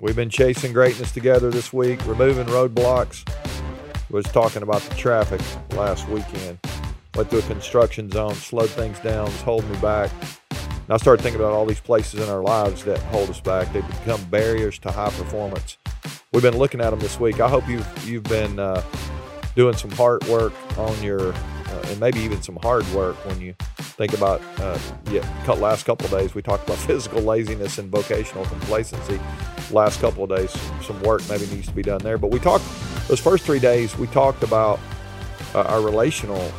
We've been chasing greatness together this week, removing roadblocks. Was talking about the traffic last weekend. Went through a construction zone, slowed things down, was holding me back. And I started thinking about all these places in our lives that hold us back. They become barriers to high performance. We've been looking at them this week. I hope you've you've been uh, doing some hard work on your, uh, and maybe even some hard work when you think about uh, yeah, last couple of days we talked about physical laziness and vocational complacency. Last couple of days some work maybe needs to be done there. But we talked those first three days we talked about uh, our relational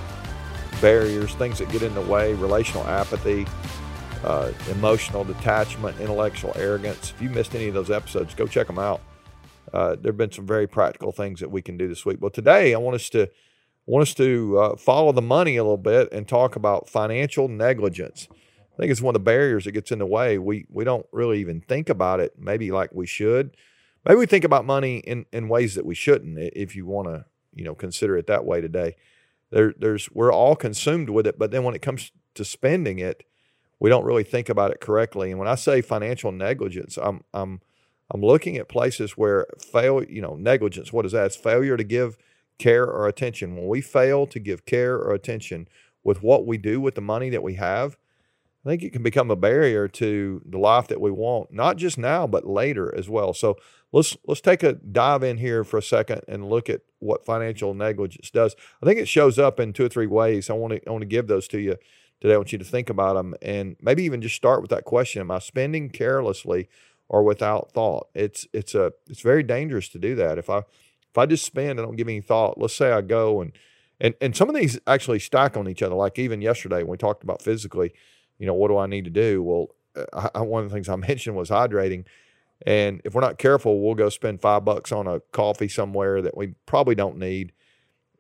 barriers things that get in the way relational apathy uh, emotional detachment intellectual arrogance. If you missed any of those episodes go check them out. Uh, there have been some very practical things that we can do this week. Well today i want us to want us to uh, follow the money a little bit and talk about financial negligence. I think it's one of the barriers that gets in the way. We we don't really even think about it, maybe like we should. Maybe we think about money in, in ways that we shouldn't. If you want to, you know, consider it that way today, there there's we're all consumed with it, but then when it comes to spending it, we don't really think about it correctly. And when I say financial negligence, I'm I'm I'm looking at places where fail, you know, negligence. What is that? It's failure to give care or attention. When we fail to give care or attention with what we do with the money that we have, I think it can become a barrier to the life that we want, not just now, but later as well. So let's let's take a dive in here for a second and look at what financial negligence does. I think it shows up in two or three ways. I want to I want to give those to you today. I want you to think about them and maybe even just start with that question: Am I spending carelessly or without thought? It's it's a it's very dangerous to do that. If I if I just spend, I don't give any thought. Let's say I go and and and some of these actually stack on each other. Like even yesterday when we talked about physically, you know, what do I need to do? Well, uh, I, one of the things I mentioned was hydrating. And if we're not careful, we'll go spend five bucks on a coffee somewhere that we probably don't need.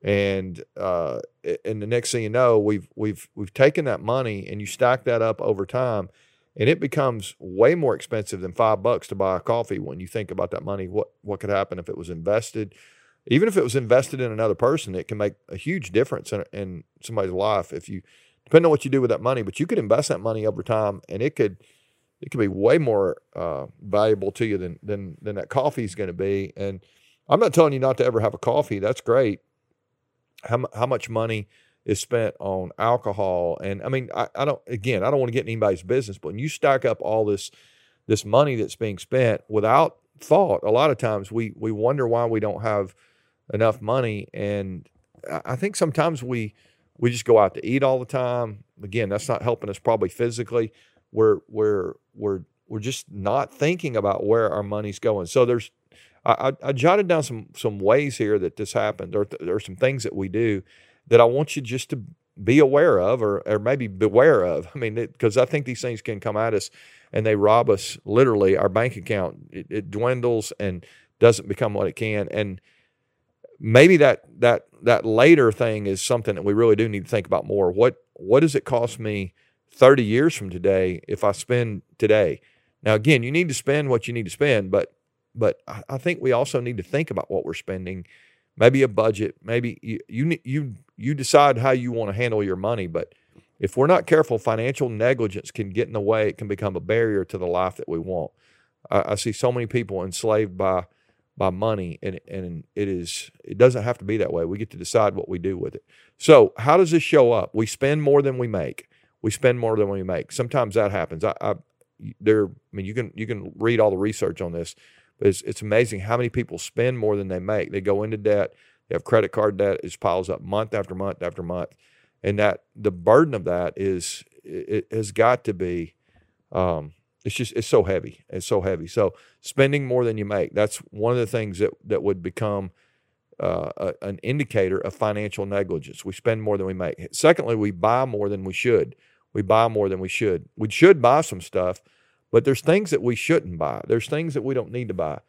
And uh, and the next thing you know, we've we've we've taken that money and you stack that up over time, and it becomes way more expensive than five bucks to buy a coffee when you think about that money what what could happen if it was invested. Even if it was invested in another person it can make a huge difference in, in somebody's life if you depending on what you do with that money but you could invest that money over time and it could it could be way more uh, valuable to you than than than that coffee is going to be. And i'm not telling you not to ever have a coffee. That's great. How, how much money is spent on alcohol. And I mean, I, I don't again, I don't want to get in anybody's business, but when you stack up all this this money that's being spent without thought, a lot of times we we wonder why we don't have enough money. And I think sometimes we we just go out to eat all the time. Again, that's not helping us probably physically. We're we're we're we're just not thinking about where our money's going. So there's I, I, jotted down some some ways here that this happened. There, there are some things that we do that I want you just to be aware of or, or maybe beware of. I mean, because I think these things can come at us and they rob us literally. Our bank account, it, it dwindles and doesn't become what it can. And maybe that, that, that later thing is something that we really do need to think about more. What, what does it cost me 30 years from today if I spend today? Now, again, you need to spend what you need to spend, but, but I think we also need to think about what we're spending maybe a budget, maybe you you you you decide how you want to handle your money, but if we're not careful, financial negligence can get in the way. It can become a barrier to the life that we want. I, I see so many people enslaved by by money, and and it is it doesn't have to be that way. We get to decide what we do with it. So, how does this show up? We spend more than we make. We spend more than we make. Sometimes that happens. I, I there. I mean, you can you can read all the research on this. It's, it's amazing how many people spend more than they make. They go into debt. They have credit card debt. It piles up month after month after month, and that the burden of that is it, it has got to be. Um, it's just it's so heavy. It's so heavy. So spending more than you make. That's one of the things that that would become uh, a, an indicator of financial negligence. We spend more than we make. Secondly, we buy more than we should. We buy more than we should. We should buy some stuff, but there's things that we shouldn't buy. There's things that we don't need to buy.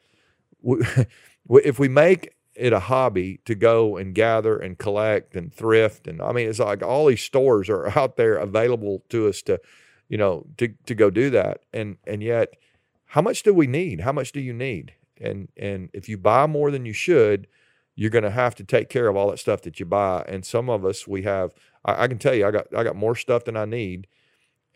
if we make it a hobby to go and gather and collect and thrift, and I mean, it's like all these stores are out there available to us to, you know, to to go do that. And and yet, how much do we need? How much do you need? And and if you buy more than you should, you're going to have to take care of all that stuff that you buy. And some of us, we have. I, I can tell you, I got I got more stuff than I need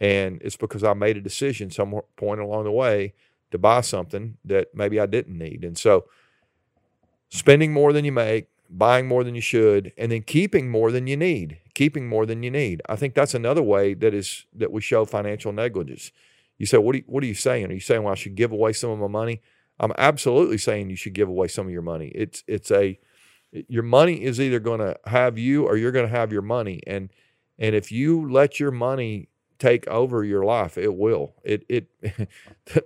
and it's because I made a decision some point along the way to buy something that maybe I didn't need. And so spending more than you make, buying more than you should, and then keeping more than you need, keeping more than you need. I think that's another way that is that we show financial negligence. You say, what are you, what are you saying? Are you saying, well, I should give away some of my money? I'm absolutely saying you should give away some of your money. It's it's a your money is either going to have you or you're going to have your money, and and if you let your money take over your life, it will. It it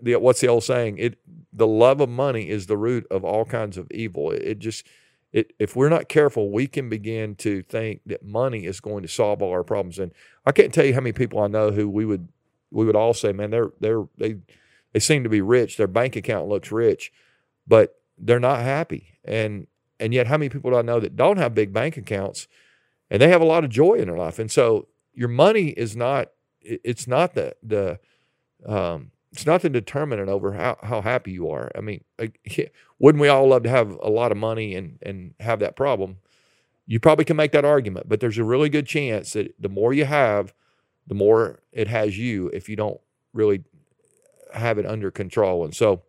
the, what's the old saying? It the love of money is the root of all kinds of evil. It, it just it if we're not careful, we can begin to think that money is going to solve all our problems. And I can't tell you how many people I know who we would we would all say, man, they're they're they they seem to be rich. Their bank account looks rich, but they're not happy. And and yet, how many people do I know that don't have big bank accounts, and they have a lot of joy in their life? And so, your money is not it's not the the um, it's not the determinant over how, how happy you are. I mean, wouldn't we all love to have a lot of money and and have that problem? You probably can make that argument, but there's a really good chance that the more you have, the more it has you if you don't really have it under control. And so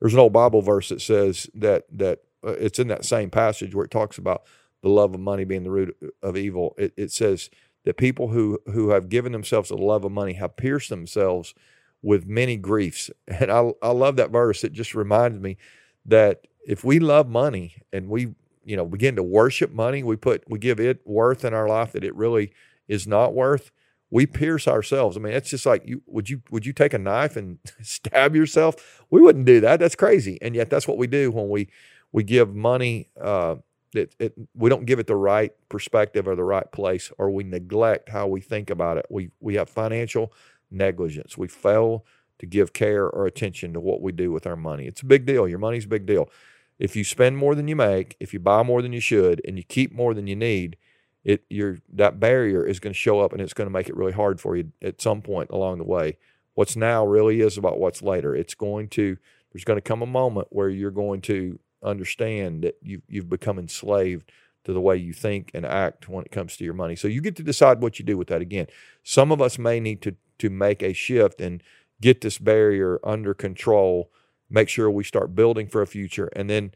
there's an old Bible verse that says that that uh, it's in that same passage where it talks about the love of money being the root of evil. It, it says that people who who have given themselves to the love of money have pierced themselves with many griefs. And I I love that verse. It just reminds me that if we love money and we you know begin to worship money, we put we give it worth in our life that it really is not worth we pierce ourselves. I mean, it's just like you would you would you take a knife and stab yourself? We wouldn't do that. That's crazy. And yet that's what we do when we we give money. Uh, it, it we don't give it the right perspective or the right place, or we neglect how we think about it. We we have financial negligence. We fail to give care or attention to what we do with our money. It's a big deal. Your money's a big deal. If you spend more than you make, if you buy more than you should, and you keep more than you need, it your that barrier is going to show up and it's going to make it really hard for you at some point along the way. What's now really is about what's later. It's going to there's going to come a moment where you're going to understand that you you've become enslaved to the way you think and act when it comes to your money. So you get to decide what you do with that again. Some of us may need to to make a shift and get this barrier under control, make sure we start building for a future and then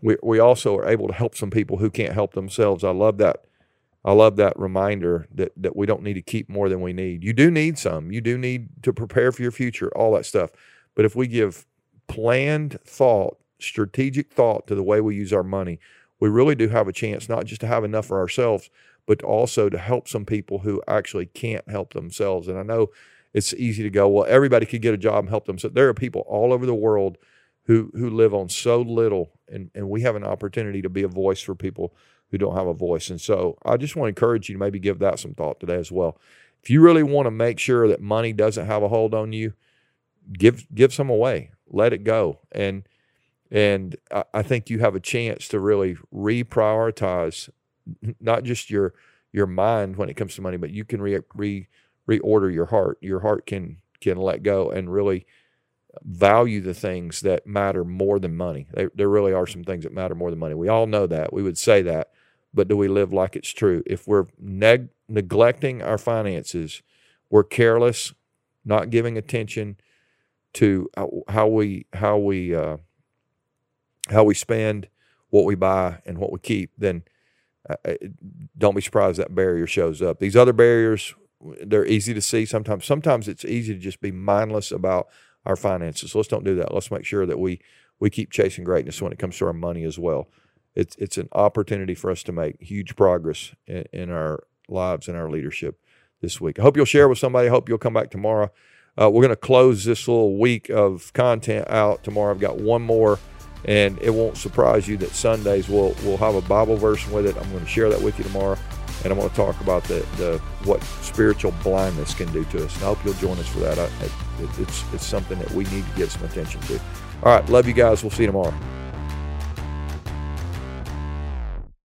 we we also are able to help some people who can't help themselves. I love that I love that reminder that that we don't need to keep more than we need. You do need some. You do need to prepare for your future, all that stuff. But if we give planned thought, strategic thought to the way we use our money, we really do have a chance not just to have enough for ourselves, but also to help some people who actually can't help themselves. And I know it's easy to go, well, everybody could get a job and help them. So there are people all over the world who who live on so little, and, and we have an opportunity to be a voice for people who don't have a voice. And so I just want to encourage you to maybe give that some thought today as well. If you really want to make sure that money doesn't have a hold on you, give give some away. Let it go. And and I think you have a chance to really reprioritize not just your your mind when it comes to money, but you can re, re reorder your heart. Your heart can can let go and really value the things that matter more than money. There, really are some things that matter more than money. We all know that. We would say that, but do we live like it's true? If we're neg- neglecting our finances, we're careless, not giving attention to how we how we uh, how we spend, what we buy, and what we keep, then uh, uh, don't be surprised that barrier shows up. These other barriers, they're easy to see. Sometimes, sometimes it's easy to just be mindless about our finances. Let's don't do that. Let's make sure that we we keep chasing greatness when it comes to our money as well it's it's an opportunity for us to make huge progress in, in our lives and our leadership this week. I hope you'll share with somebody. I hope you'll come back tomorrow. Uh, we're going to close this little week of content out tomorrow. I've got one more, and it won't surprise you that Sundays we'll we'll have a Bible verse with it. I'm going to share that with you tomorrow, and I'm going to talk about the, the what spiritual blindness can do to us. And I hope you'll join us for that. I, it, it's it's something that we need to give some attention to. All right, love you guys. We'll see you tomorrow.